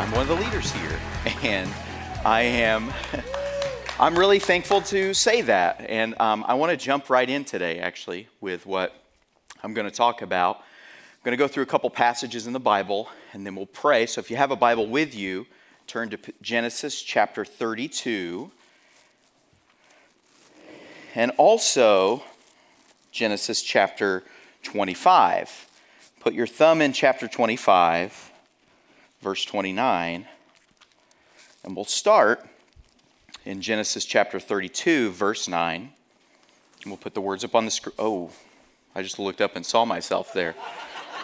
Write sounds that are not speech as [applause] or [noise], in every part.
I'm one of the leaders here. [laughs] And I am, [laughs] I'm really thankful to say that. And um, I want to jump right in today, actually, with what I'm going to talk about. I'm going to go through a couple passages in the Bible, and then we'll pray. So if you have a Bible with you, turn to Genesis chapter 32. And also Genesis chapter 25. Put your thumb in chapter 25, verse 29. And we'll start in Genesis chapter 32, verse 9. And we'll put the words up on the screen. Oh, I just looked up and saw myself there.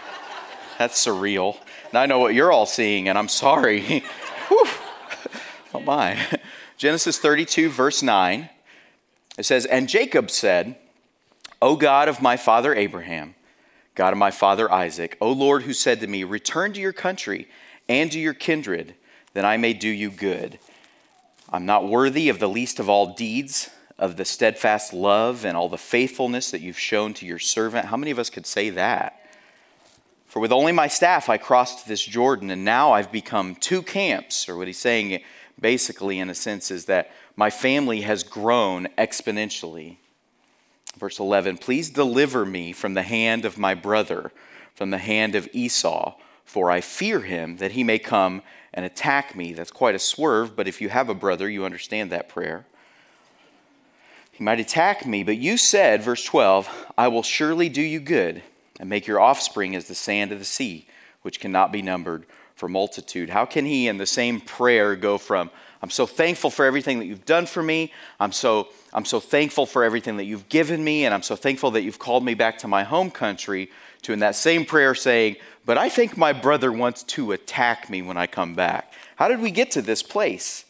[laughs] That's surreal. Now I know what you're all seeing, and I'm sorry. [laughs] oh my. [laughs] Genesis 32, verse 9. It says, And Jacob said, O God of my father Abraham, God of my father Isaac, O Lord, who said to me, Return to your country and to your kindred that I may do you good. I'm not worthy of the least of all deeds, of the steadfast love and all the faithfulness that you've shown to your servant. How many of us could say that? For with only my staff I crossed this Jordan, and now I've become two camps. Or what he's saying, basically, in a sense, is that my family has grown exponentially. Verse 11 Please deliver me from the hand of my brother, from the hand of Esau, for I fear him that he may come and attack me. That's quite a swerve, but if you have a brother, you understand that prayer. He might attack me, but you said, verse 12, I will surely do you good and make your offspring as the sand of the sea, which cannot be numbered for multitude. How can he, in the same prayer, go from, I'm so thankful for everything that you've done for me, I'm so, I'm so thankful for everything that you've given me, and I'm so thankful that you've called me back to my home country, to in that same prayer saying, but I think my brother wants to attack me when I come back. How did we get to this place?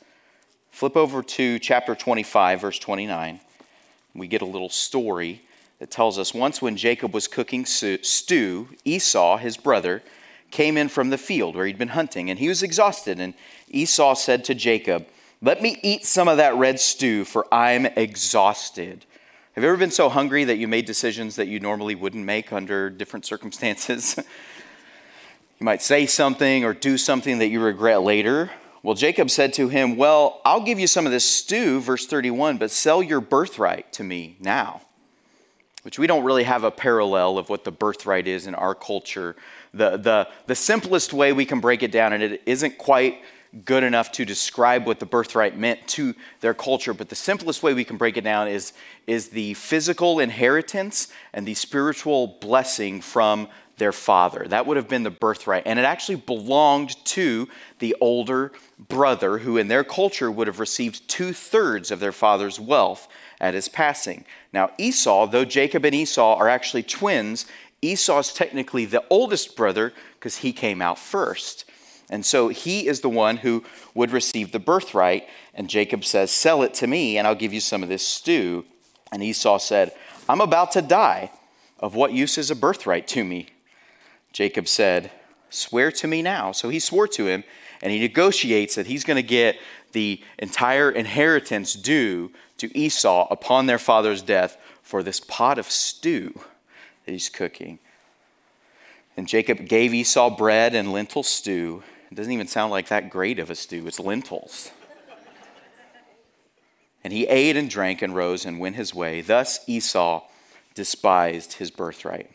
Flip over to chapter 25, verse 29. We get a little story that tells us once when Jacob was cooking stew, Esau, his brother, came in from the field where he'd been hunting, and he was exhausted. And Esau said to Jacob, Let me eat some of that red stew, for I'm exhausted. Have you ever been so hungry that you made decisions that you normally wouldn't make under different circumstances? [laughs] You might say something or do something that you regret later. Well, Jacob said to him, Well, I'll give you some of this stew, verse 31, but sell your birthright to me now. Which we don't really have a parallel of what the birthright is in our culture. The, the, the simplest way we can break it down, and it isn't quite good enough to describe what the birthright meant to their culture, but the simplest way we can break it down is, is the physical inheritance and the spiritual blessing from their father. That would have been the birthright. And it actually belonged to the older brother, who in their culture would have received two thirds of their father's wealth at his passing. Now, Esau, though Jacob and Esau are actually twins, Esau is technically the oldest brother because he came out first. And so he is the one who would receive the birthright. And Jacob says, Sell it to me, and I'll give you some of this stew. And Esau said, I'm about to die. Of what use is a birthright to me? Jacob said, Swear to me now. So he swore to him, and he negotiates that he's going to get the entire inheritance due to Esau upon their father's death for this pot of stew that he's cooking. And Jacob gave Esau bread and lentil stew. It doesn't even sound like that great of a stew, it's lentils. and he ate and drank and rose and went his way. Thus Esau despised his birthright.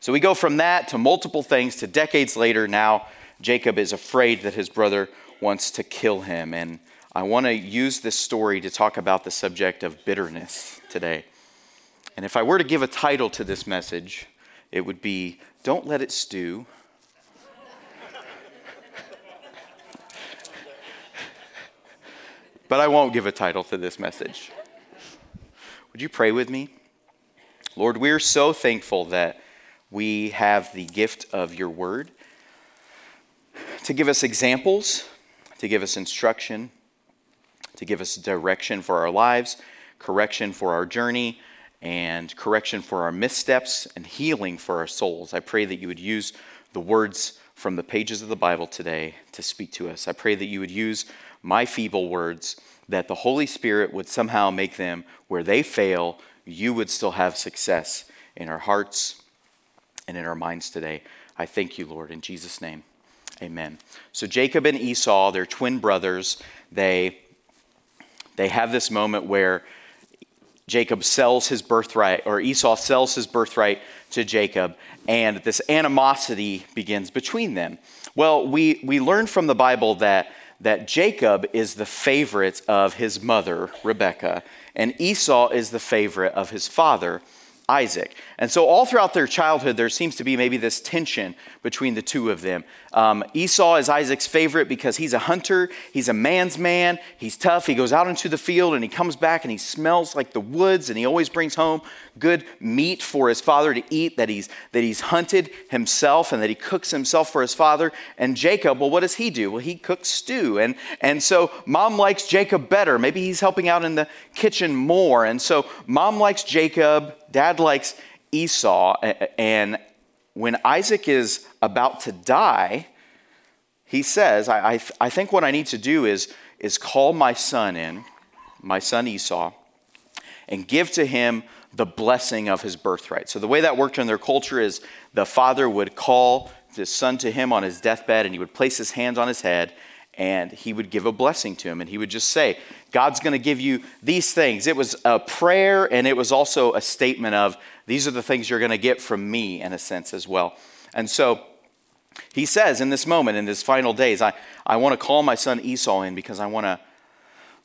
So we go from that to multiple things to decades later. Now, Jacob is afraid that his brother wants to kill him. And I want to use this story to talk about the subject of bitterness today. And if I were to give a title to this message, it would be Don't Let It Stew. But I won't give a title to this message. Would you pray with me? Lord, we're so thankful that we have the gift of your word to give us examples, to give us instruction, to give us direction for our lives, correction for our journey, and correction for our missteps, and healing for our souls. I pray that you would use the words from the pages of the Bible today to speak to us. I pray that you would use my feeble words, that the Holy Spirit would somehow make them where they fail, you would still have success in our hearts and in our minds today. I thank you, Lord, in Jesus' name. Amen. So Jacob and Esau, they're twin brothers. They they have this moment where Jacob sells his birthright, or Esau sells his birthright to Jacob, and this animosity begins between them. Well, we, we learn from the Bible that, that Jacob is the favorite of his mother, Rebekah, and Esau is the favorite of his father, Isaac. And so, all throughout their childhood, there seems to be maybe this tension between the two of them. Um, Esau is Isaac's favorite because he's a hunter, he's a man's man, he's tough. He goes out into the field and he comes back and he smells like the woods, and he always brings home good meat for his father to eat that he's, that he's hunted himself and that he cooks himself for his father. And Jacob, well, what does he do? Well, he cooks stew. And, and so, mom likes Jacob better. Maybe he's helping out in the kitchen more. And so, mom likes Jacob dad likes Esau, and when Isaac is about to die, he says, I, I, I, think what I need to do is, is call my son in, my son Esau, and give to him the blessing of his birthright. So, the way that worked in their culture is the father would call his son to him on his deathbed, and he would place his hands on his head, and he would give a blessing to him. And he would just say, God's going to give you these things. It was a prayer and it was also a statement of, these are the things you're going to get from me, in a sense, as well. And so he says in this moment, in his final days, I, I want to call my son Esau in because I want to.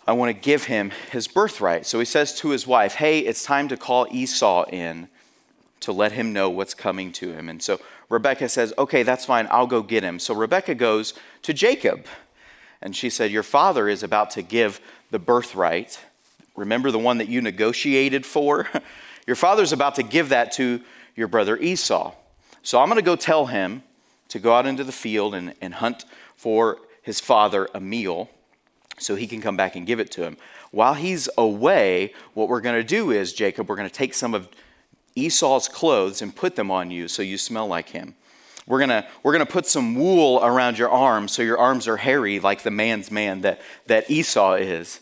I want to give him his birthright. So he says to his wife, Hey, it's time to call Esau in to let him know what's coming to him. And so Rebecca says, Okay, that's fine. I'll go get him. So Rebecca goes to Jacob. And she said, Your father is about to give the birthright. Remember the one that you negotiated for? [laughs] your father's about to give that to your brother Esau. So I'm going to go tell him to go out into the field and, and hunt for his father a meal so he can come back and give it to him. While he's away, what we're going to do is, Jacob, we're going to take some of Esau's clothes and put them on you so you smell like him. We're going to we're to put some wool around your arms so your arms are hairy like the man's man that, that Esau is.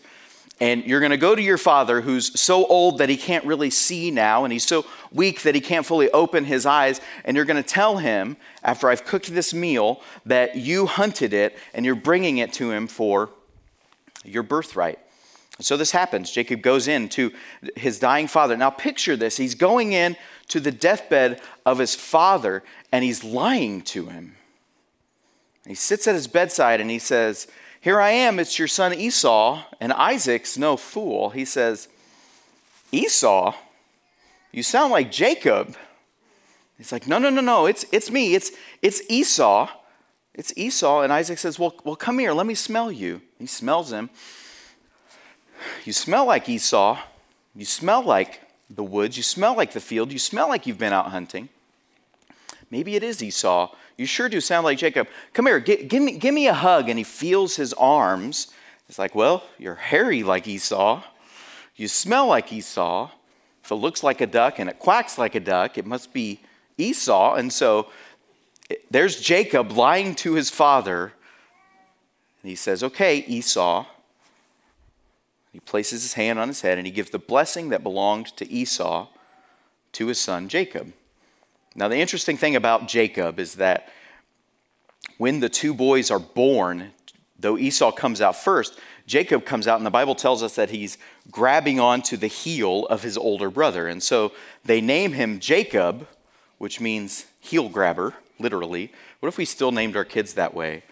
And you're going to go to your father who's so old that he can't really see now, and he's so weak that he can't fully open his eyes. And you're going to tell him, after I've cooked this meal, that you hunted it and you're bringing it to him for your birthright. So this happens. Jacob goes in to his dying father. Now picture this. He's going in to the deathbed of his father and he's lying to him. He sits at his bedside and he says, Here I am, it's your son Esau. And Isaac's no fool. He says, Esau? You sound like Jacob. He's like, No, no, no, no, it's, it's me, it's, it's Esau. It's Esau. And Isaac says, well, well, come here, let me smell you. He smells him. You smell like Esau. You smell like the woods. You smell like the field. You smell like you've been out hunting. Maybe it is Esau. You sure do sound like Jacob. Come here, give, give, me, give me a hug. And he feels his arms. It's like, well, you're hairy like Esau. You smell like Esau. If it looks like a duck and it quacks like a duck, it must be Esau. And so there's Jacob lying to his father. And he says, okay, Esau. He places his hand on his head and he gives the blessing that belonged to Esau to his son Jacob. Now, the interesting thing about Jacob is that when the two boys are born, though Esau comes out first, Jacob comes out, and the Bible tells us that he's grabbing onto the heel of his older brother. And so they name him Jacob, which means heel grabber, literally. What if we still named our kids that way?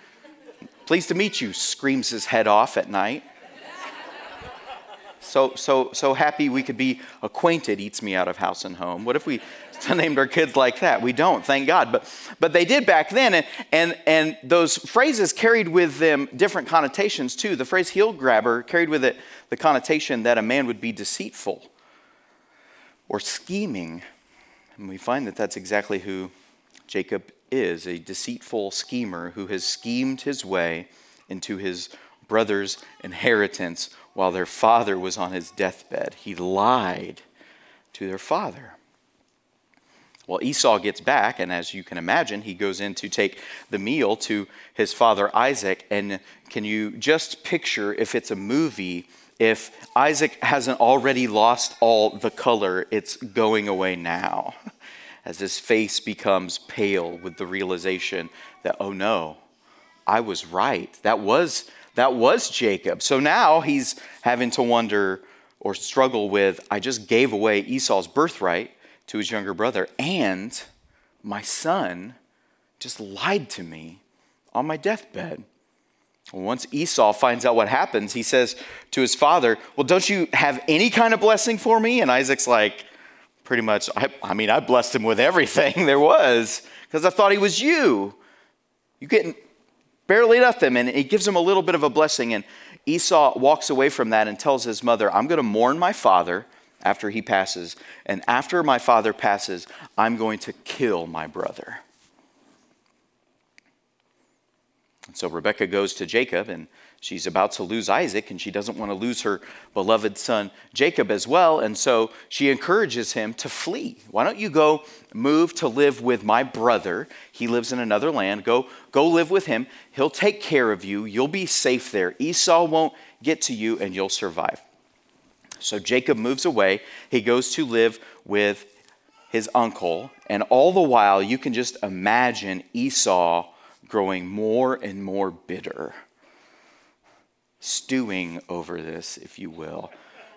Pleased to meet you, screams his head off at night. So, so, so happy we could be acquainted, eats me out of house and home. What if we [laughs] named our kids like that? We don't, thank God. But, but they did back then, and, and, and those phrases carried with them different connotations too. The phrase heel grabber carried with it the connotation that a man would be deceitful or scheming. And we find that that's exactly who Jacob is a deceitful schemer who has schemed his way into his brother's inheritance while their father was on his deathbed. He lied to their father. Well, Esau gets back, and as you can imagine, he goes in to take the meal to his father Isaac. And can you just picture if it's a movie, if Isaac hasn't already lost all the color, it's going away now, [laughs] as his face becomes pale with the realization that, oh no, I was right. That was, that was Jacob. So now he's having to wonder or struggle with, I just gave away Esau's birthright to his younger brother, and my son just lied to me on my deathbed. Once Esau finds out what happens, he says to his father, Well, don't you have any kind of blessing for me? And Isaac's like, Pretty much, I, I mean, I blessed him with everything [laughs] there was because I thought he was you. You getting barely nothing. And he gives him a little bit of a blessing. And Esau walks away from that and tells his mother, I'm going to mourn my father after he passes. And after my father passes, I'm going to kill my brother. And so Rebecca goes to Jacob, and she's about to lose Isaac, and she doesn't want to lose her beloved son Jacob as well. And so she encourages him to flee. Why don't you go move to live with my brother? He lives in another land. Go, go live with him. He'll take care of you. You'll be safe there. Esau won't get to you, and you'll survive. So Jacob moves away. He goes to live with his uncle. And all the while, you can just imagine Esau growing more and more bitter, stewing over this, if you will.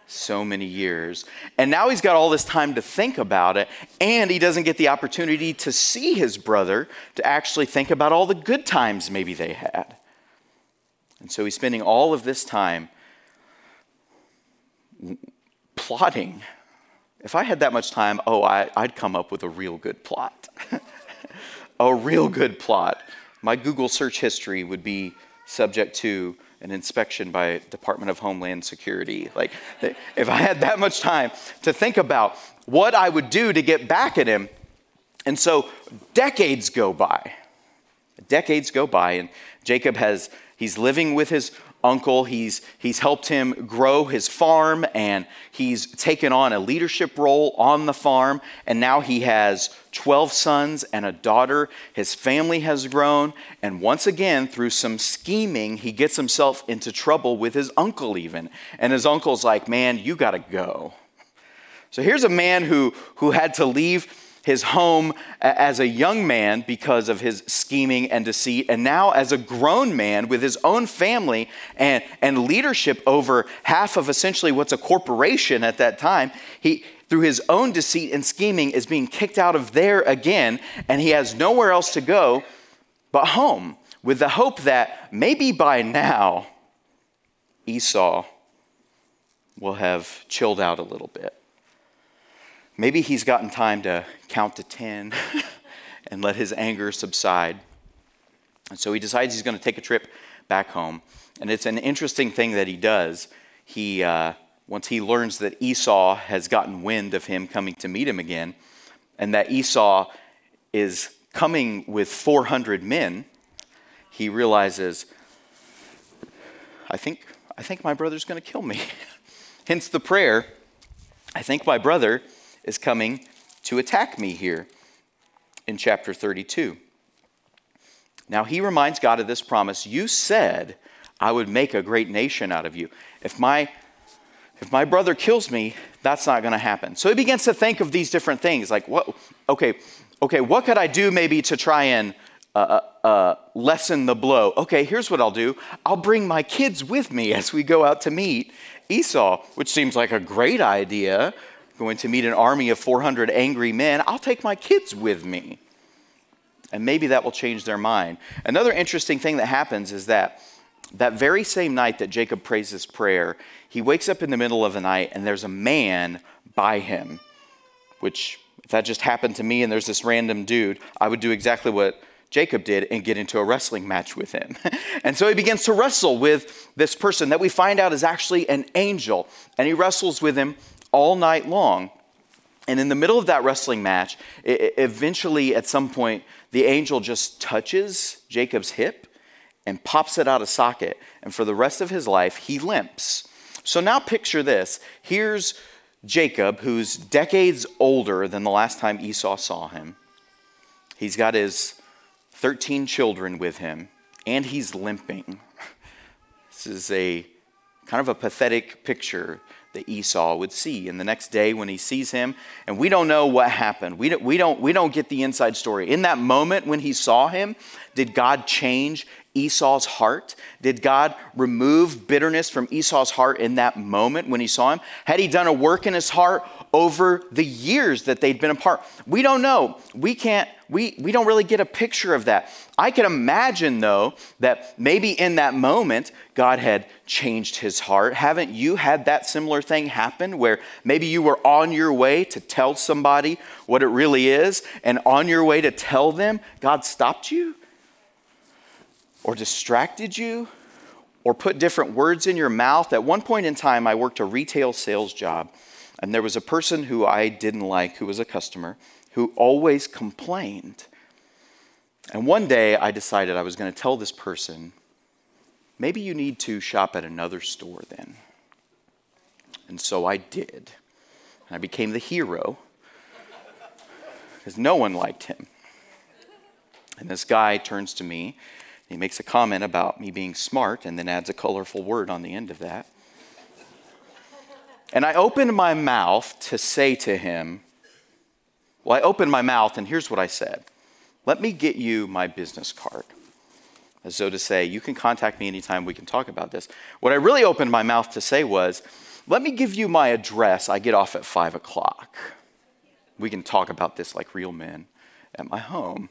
So many years. And now he's got all this time to think about it, and he doesn't get the opportunity to see his brother to actually think about all the good times maybe they had. And so he's spending all of this time plotting. If I had that much time, oh, I, would come up with a real good plot. [laughs] a real good plot. My Google search history would be subject to an inspection by Department of Homeland Security. Like, if I had that much time to think about what I would do to get back at him. And so decades go by. Decades go by, and Jacob has, he's living with his uncle. He's, he's helped him grow his farm and he's taken on a leadership role on the farm. And now he has 12 sons and a daughter. His family has grown. And once again, through some scheming, he gets himself into trouble with his uncle, even. And his uncle's like, Man, you got to go. So here's a man who, who had to leave his home as a young man because of his scheming and deceit, and now as a grown man with his own family and, and leadership over half of essentially what's a corporation at that time, he, through his own deceit and scheming, is being kicked out of there again, and he has nowhere else to go but home with the hope that maybe by now Esau will have chilled out a little bit. Maybe he's gotten time to count to 10 [laughs] and let his anger subside. And so he decides he's going to take a trip back home. And it's an interesting thing that he does. He, uh, once he learns that Esau has gotten wind of him coming to meet him again, and that Esau is coming with 400 men, he realizes, I think, I think my brother's going to kill me. [laughs] Hence the prayer, I think my brother is coming to attack me here in chapter 32. Now he reminds God of this promise. You said I would make a great nation out of you. If my if my brother kills me, that's not going to happen. So he begins to think of these different things like what okay, okay, what could I do maybe to try and uh, uh, uh lessen the blow? Okay, here's what I'll do. I'll bring my kids with me as we go out to meet Esau, which seems like a great idea going to meet an army of 400 angry men, I'll take my kids with me. And maybe that will change their mind. Another interesting thing that happens is that that very same night that Jacob prays this prayer, he wakes up in the middle of the night and there's a man by him, which, if that just happened to me and there's this random dude, I would do exactly what Jacob did and get into a wrestling match with him. [laughs] and so he begins to wrestle with this person that we find out is actually an angel. And he wrestles with him all night long. And in the middle of that wrestling match, eventually at some point, the angel just touches Jacob's hip and pops it out of socket. And for the rest of his life, he limps. So now picture this. Here's Jacob, who's decades older than the last time Esau saw him. He's got his 13 children with him, and he's limping. [laughs] This is a kind of a pathetic picture that Esau would see. And the next day when he sees him, and we don't know what happened. We don't, we don't, we don't get the inside story. In that moment when he saw him, did God change Esau's heart? Did God remove bitterness from Esau's heart in that moment when he saw him? Had he done a work in his heart over the years that they'd been apart? We don't know. We can't, we, we don't really get a picture of that. I can imagine, though, that maybe in that moment, God had changed his heart. Haven't you had that similar thing happen where maybe you were on your way to tell somebody what it really is, and on your way to tell them, God stopped you? or distracted you or put different words in your mouth. At one point in time, I worked a retail sales job, and there was a person who I didn't like who was a customer who always complained. And one day I decided I was going to tell this person, maybe you need to shop at another store then. And so I did. And I became the hero because no one liked him. And this guy turns to me he makes a comment about me being smart and then adds a colorful word on the end of that. And I opened my mouth to say to him, Well, I opened my mouth, and here's what I said Let me get you my business card. As though to say, You can contact me anytime we can talk about this. What I really opened my mouth to say was, Let me give you my address. I get off at five o'clock. We can talk about this like real men at my home.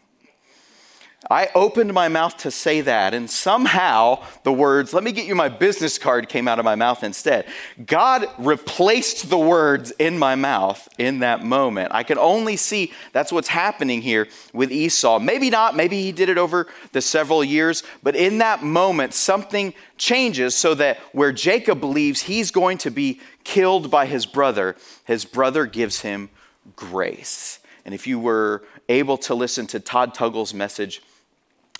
I opened my mouth to say that, and somehow the words, let me get you my business card, came out of my mouth instead. God replaced the words in my mouth in that moment. I could only see that's what's happening here with Esau. Maybe not, maybe he did it over the several years, but in that moment, something changes so that where Jacob believes he's going to be killed by his brother, his brother gives him grace. And if you were able to listen to Todd Tuggle's message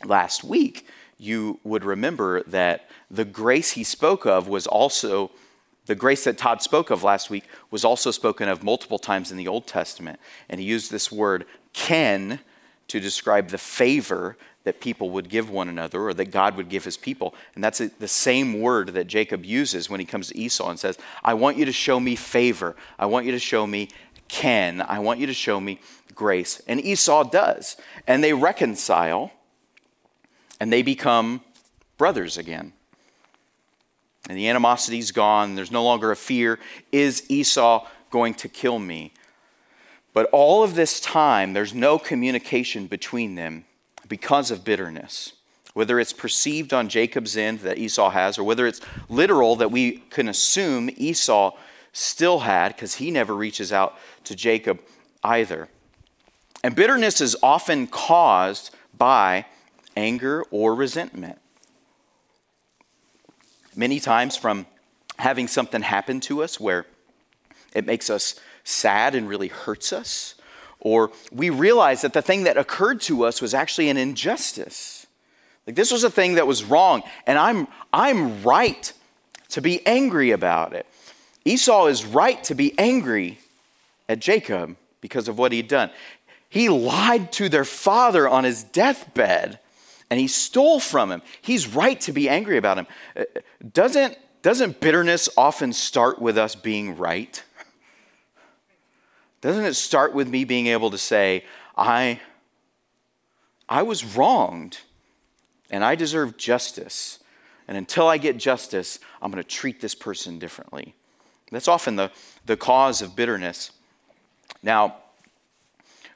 last week, you would remember that the grace he spoke of was also the grace that Todd spoke of last week was also spoken of multiple times in the Old Testament. And he used this word ken to describe the favor that people would give one another or that God would give his people. And that's the same word that Jacob uses when he comes to Esau and says, I want you to show me favor. I want you to show me ken. I want you to show me grace. And Esau does. And they reconcile and they become brothers again. And the animosity's gone. There's no longer a fear. Is Esau going to kill me? But all of this time, there's no communication between them because of bitterness. Whether it's perceived on Jacob's end that Esau has, or whether it's literal that we can assume Esau still had, because he never reaches out to Jacob either. And bitterness is often caused by anger or resentment. Many times from having something happen to us where it makes us sad and really hurts us, or we realize that the thing that occurred to us was actually an injustice. Like this was a thing that was wrong, and I'm, I'm right to be angry about it. Esau is right to be angry at Jacob because of what he'd done. He lied to their father on his deathbed and he stole from him. He's right to be angry about him. Uh, doesn't, doesn't bitterness often start with us being right? Doesn't it start with me being able to say, I, I was wronged and I deserve justice. And until I get justice, I'm going to treat this person differently. That's often the, the cause of bitterness. Now,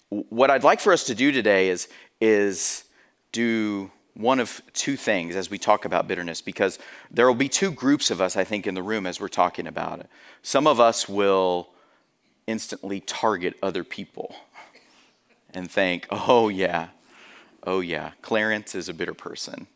what I'd like for us to do today is, is do one of two things as we talk about bitterness because there will be two groups of us, I think, in the room as we're talking about it. Some of us will instantly target other people and think, oh, yeah, oh, yeah, Clarence is a bitter person.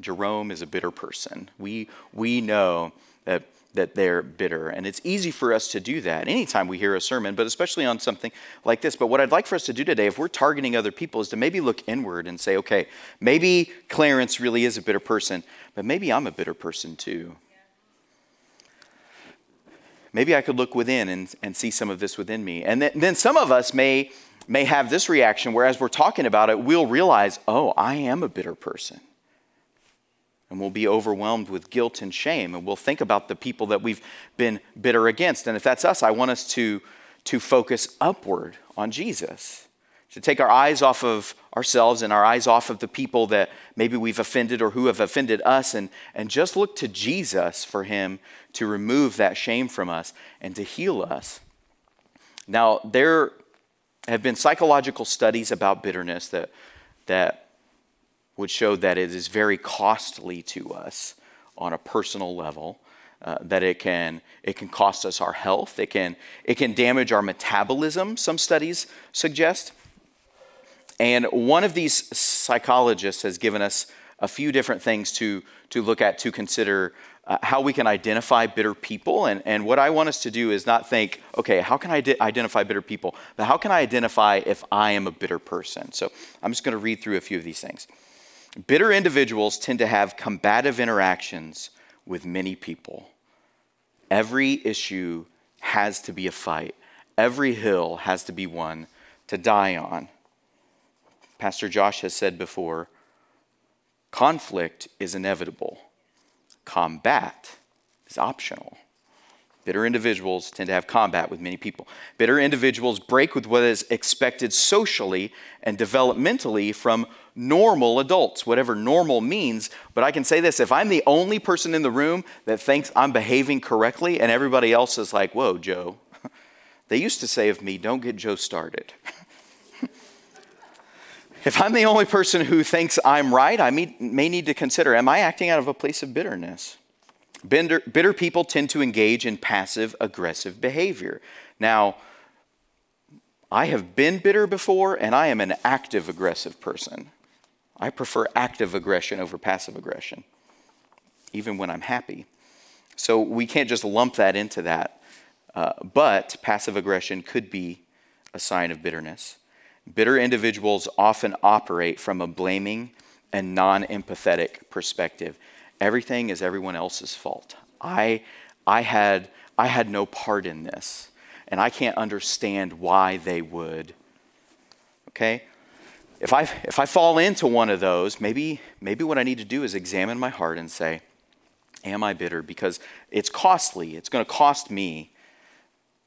Jerome is a bitter person. We, we know that that they're bitter. And it's easy for us to do that anytime we hear a sermon, but especially on something like this. But what I'd like for us to do today, if we're targeting other people, is to maybe look inward and say, okay, maybe Clarence really is a bitter person, but maybe I'm a bitter person too. Maybe I could look within and, and see some of this within me. And then, then some of us may, may have this reaction where, as we're talking about it, we'll realize, oh, I am a bitter person and we'll be overwhelmed with guilt and shame and we'll think about the people that we've been bitter against. And if that's us i want us to to focus upward on jesus to take our eyes off of ourselves and our eyes off of the people that maybe we've offended or who have offended us and, and just look to jesus for him to remove that shame from us and to heal us. Now there have been psychological studies about bitterness that that would show that it is very costly to us on a personal level. Uh, that it can it can cost us our health. It can it can damage our metabolism. Some studies suggest. And one of these psychologists has given us a few different things to to look at to consider uh, how we can identify bitter people. And, and what I want us to do is not think, okay, how can I identify bitter people? But how can I identify if I am a bitter person? So I'm just going to read through a few of these things. Bitter individuals tend to have combative interactions with many people. Every issue has to be a fight, every hill has to be one to die on. Pastor Josh has said before conflict is inevitable, combat is optional. Bitter individuals tend to have combat with many people. Bitter individuals break with what is expected socially and developmentally from normal adults, whatever normal means. But I can say this if I'm the only person in the room that thinks I'm behaving correctly and everybody else is like, whoa, Joe, [laughs] they used to say of me, don't get Joe started. [laughs] if I'm the only person who thinks I'm right, I may, need to consider am I acting out of a place of bitterness? Bitter, bitter people tend to engage in passive aggressive behavior. Now, I have been bitter before, and I am an active aggressive person. I prefer active aggression over passive aggression, even when I'm happy. So we can't just lump that into that. Uh, but passive aggression could be a sign of bitterness. Bitter individuals often operate from a blaming and non empathetic perspective. Everything is everyone else's fault. I, I, had, I had no part in this, and I can't understand why they would. Okay? if I, if I fall into one of those, maybe, maybe what I need to do is examine my heart and say, Am I bitter? Because it's costly. It's going to cost me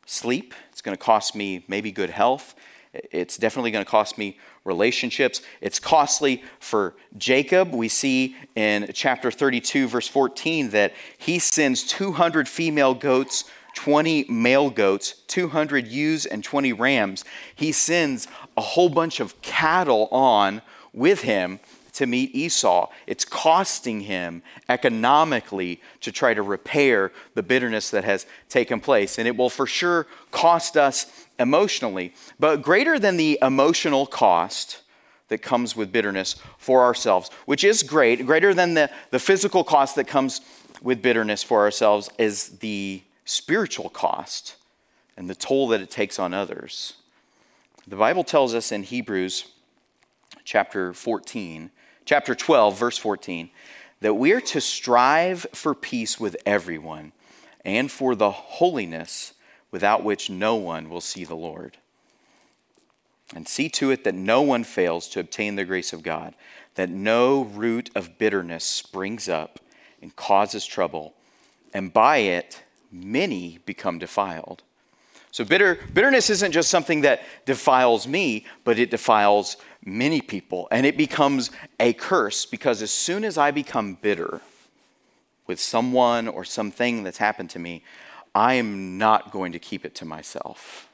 sleep. It's going to cost me maybe good health. It's definitely going to cost me relationships. It's costly for Jacob. We see in chapter 32, verse 14, that he sends 200 female goats 20 male goats, 200 ewes, and 20 rams. He sends a whole bunch of cattle on with him to meet Esau. It's costing him economically to try to repair the bitterness that has taken place. And it will for sure cost us emotionally. But greater than the emotional cost, that comes with bitterness for ourselves, which is great, greater than the, the physical cost that comes with bitterness for ourselves, is the spiritual cost and the toll that it takes on others. The Bible tells us in Hebrews chapter 14, chapter 12, verse 14, that we are to strive for peace with everyone and for the holiness without which no one will see the Lord. And see to it that no one fails to obtain the grace of God, that no root of bitterness springs up and causes trouble, and by it many become defiled. So bitter, bitterness isn't just something that defiles me, but it defiles many people. And it becomes a curse because as soon as I become bitter with someone or something that's happened to me, I am not going to keep it to myself.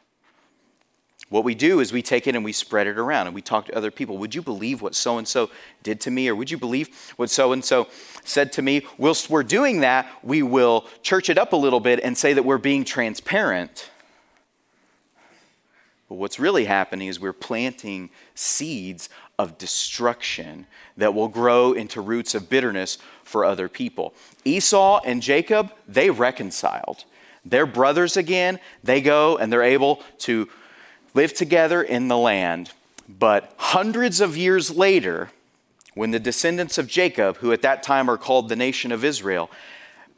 What we do is we take it and we spread it around and we talk to other people. Would you believe what so and so did to me? Or would you believe what so and so said to me? Whilst we're doing that, we will church it up a little bit and say that we're being transparent. But what's really happening is we're planting seeds of destruction that will grow into roots of bitterness for other people. Esau and Jacob, they reconciled. They're brothers again. They go and they're able to live together in the land. But hundreds of years later, when the descendants of Jacob, who at that time are called the nation of Israel,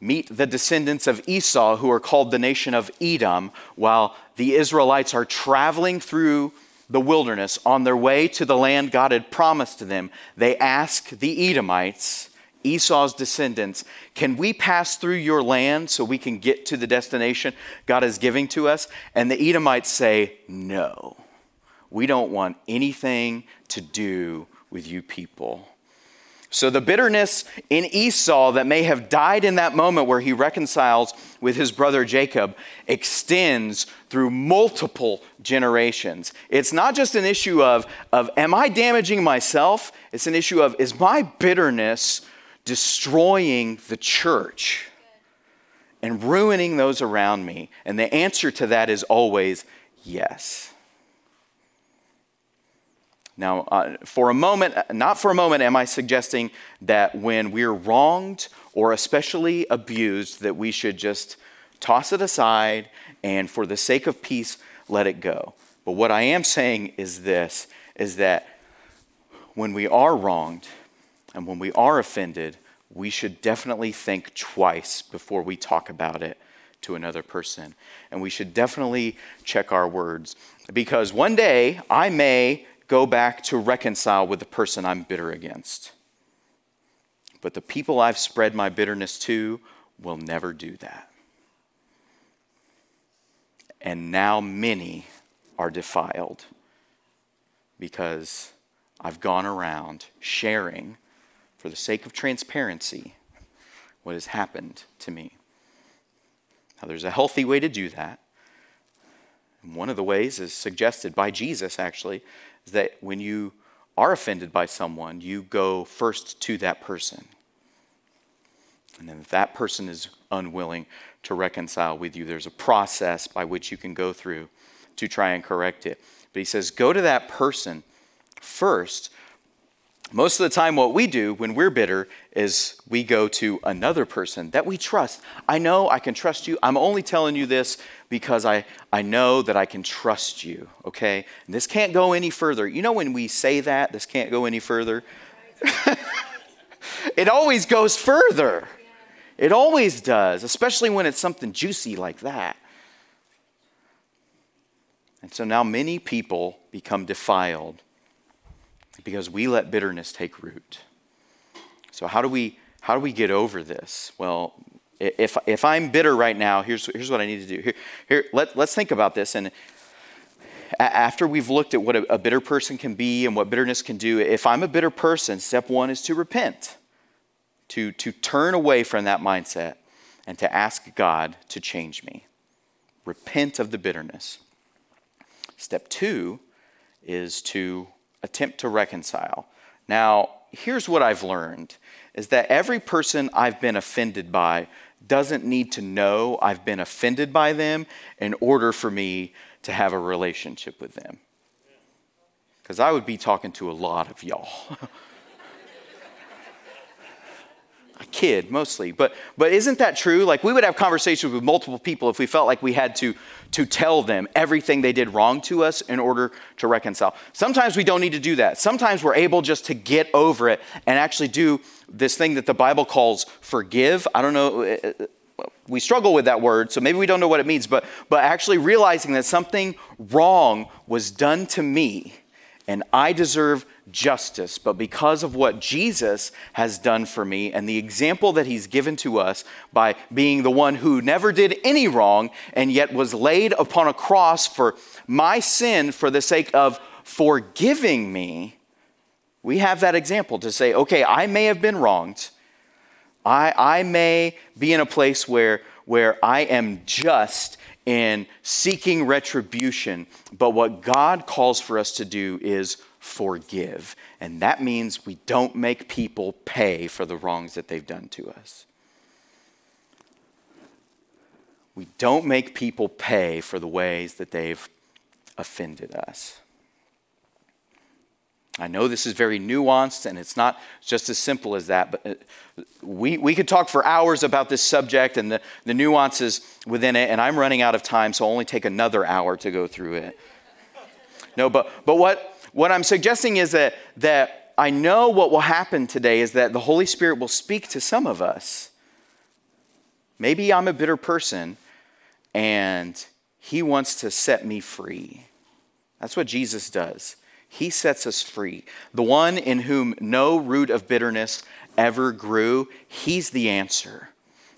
meet the descendants of Esau, who are called the nation of Edom, while the Israelites are traveling through the wilderness on their way to the land God had promised to them, they ask the Edomites, Esau's descendants, Can we pass through your land so we can get to the destination God is giving to us? And the Edomites say, No, we don't want anything to do with you people. So the bitterness in Esau that may have died in that moment where he reconciles with his brother Jacob extends through multiple generations. It's not just an issue of, of am I damaging myself? It's an issue of is my bitterness destroying the church and ruining those around me? And the answer to that is always yes. Now, uh, for a moment, not for a moment am I suggesting that when we're wronged or especially abused, that we should just toss it aside and for the sake of peace, let it go. But what I am saying is this is that when we are wronged and when we are offended, we should definitely think twice before we talk about it to another person. And we should definitely check our words because one day I may go back to reconcile with the person I'm bitter against. But the people I've spread my bitterness to will never do that. And now many are defiled because I've gone around sharing, for the sake of transparency, what has happened to me. Now, there's a healthy way to do that. And one of the ways is suggested by Jesus, actually, is that when you are offended by someone, you go first to that person. And then if that person is unwilling to reconcile with you, there's a process by which you can go through to try and correct it. But he says, go to that person first most of the time, what we do when we're bitter is we go to another person that we trust. I know I can trust you. I'm only telling you this because I, I know that I can trust you, okay? And this can't go any further. You know, when we say that, this can't go any further, [laughs] it always goes further. It always does, especially when it's something juicy like that. And so now many people become defiled because we let bitterness take root. So how do we how do we get over this? Well, if if I'm bitter right now, here's here's what I need to do. Here, here let, let's think about this and after we've looked at what a, bitter person can be and what bitterness can do, if I'm a bitter person, step one is to repent, to, to turn away from that mindset and to ask God to change me. Repent of the bitterness. Step two is to attempt to reconcile. Now, here's what I've learned is that every person I've been offended by doesn't need to know I've been offended by them in order for me to have a relationship with them. Because I would be talking to a lot of y'all. [laughs] a kid mostly but but isn't that true like we would have conversations with multiple people if we felt like we had to to tell them everything they did wrong to us in order to reconcile. Sometimes we don't need to do that. Sometimes we're able just to get over it and actually do this thing that the bible calls forgive. I don't know uh, uh, we struggle with that word so maybe we don't know what it means but but actually realizing that something wrong was done to me and i deserve justice, but because of what Jesus has done for me and the example that he's given to us by being the one who never did any wrong and yet was laid upon a cross for my sin for the sake of forgiving me, we have that example to say, okay, I may have been wronged. I, I may be in a place where, where I am just in seeking retribution, but what God calls for us to do is forgive. And that means we don't make people pay for the wrongs that they've done to us. We don't make people pay for the ways that they've offended us. I know this is very nuanced and it's not just as simple as that, but uh, we, we could talk for hours about this subject and the, the nuances within it, and I'm running out of time, so I'll only take another hour to go through it. No, but, but what, what I'm suggesting is that, that I know what will happen today is that the Holy Spirit will speak to some of us. Maybe I'm a bitter person and He wants to set me free. That's what Jesus does. He sets us free. The one in whom no root of bitterness ever grew, he's the answer.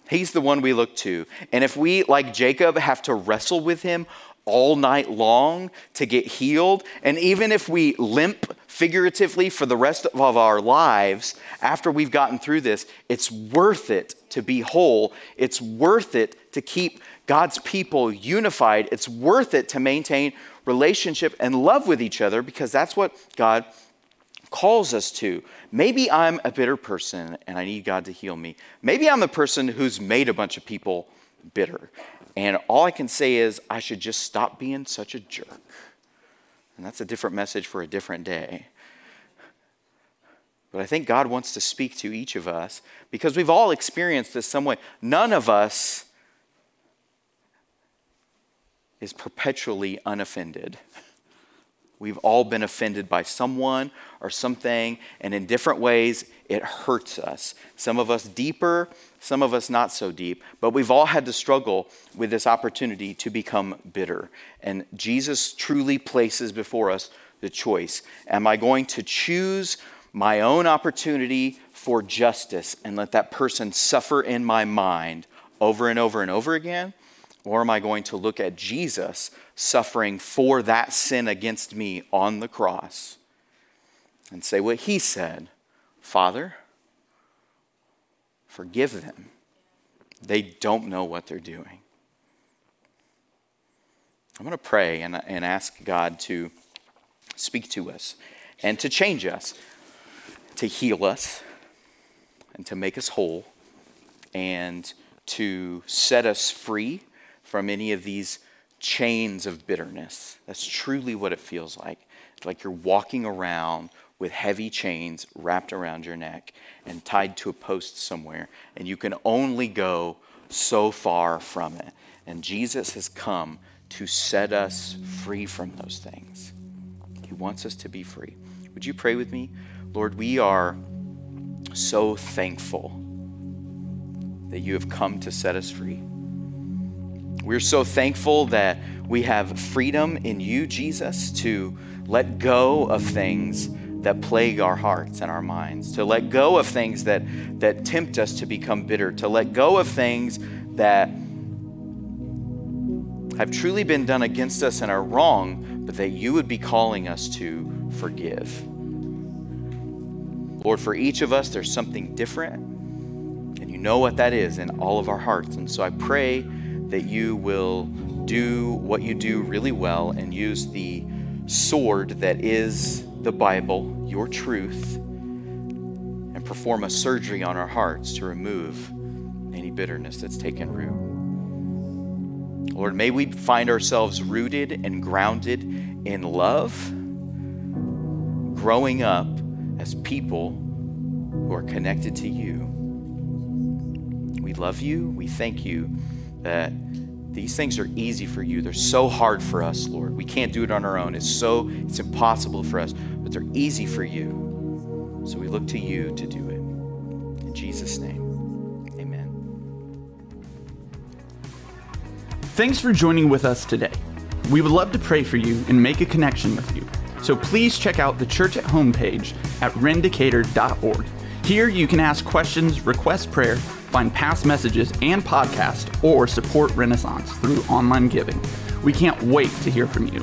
He's the one we look to. And if we, like Jacob, have to wrestle with him all night long to get healed, and even if we limp figuratively for the rest of our lives after we've gotten through this, it's worth it to be whole. It's worth it to keep God's people unified. It's worth it to maintain relationship and love with each other because that's what God calls us to. Maybe I'm a bitter person and I need God to heal me. Maybe I'm the person who's made a bunch of people bitter. And all I can say is I should just stop being such a jerk. And that's a different message for a different day. But I think God wants to speak to each of us because we've all experienced this some way. None of us is perpetually unoffended. We've all been offended by someone or something, and in different ways, it hurts us. Some of us deeper, some of us not so deep, but we've all had to struggle with this opportunity to become bitter. And Jesus truly places before us the choice Am I going to choose my own opportunity for justice and let that person suffer in my mind over and over and over again? Or am I going to look at Jesus suffering for that sin against me on the cross and say what he said Father, forgive them. They don't know what they're doing. I'm going to pray and, and ask God to speak to us and to change us, to heal us, and to make us whole, and to set us free from any of these chains of bitterness. That's truly what it feels like. It's like you're walking around with heavy chains wrapped around your neck and tied to a post somewhere, and you can only go so far from it. And Jesus has come to set us free from those things. He wants us to be free. Would you pray with me? Lord, we are so thankful that you have come to set us free. We're so thankful that we have freedom in you, Jesus, to let go of things that plague our hearts and our minds, to let go of things that, that tempt us to become bitter, to let go of things that have truly been done against us and are wrong, but that you would be calling us to forgive. Lord, for each of us, there's something different, and you know what that is in all of our hearts. And so I pray that you will do what you do really well and use the sword that is the Bible, your truth, and perform a surgery on our hearts to remove any bitterness that's taken root. Lord, may we find ourselves rooted and grounded in love, growing up as people who are connected to you. We love you. We thank you that these things are easy for you. They're so hard for us, Lord. We can't do it on our own. It's so it's impossible for us, but they're easy for you. So we look to you to do it. In Jesus' name. Amen. Thanks for joining with us today. We would love to pray for you and make a connection with you. So please check out the church at home page at rendicator.org. Here you can ask questions, request prayer, find past messages and podcasts, or support Renaissance through online giving. We can't wait to hear from you.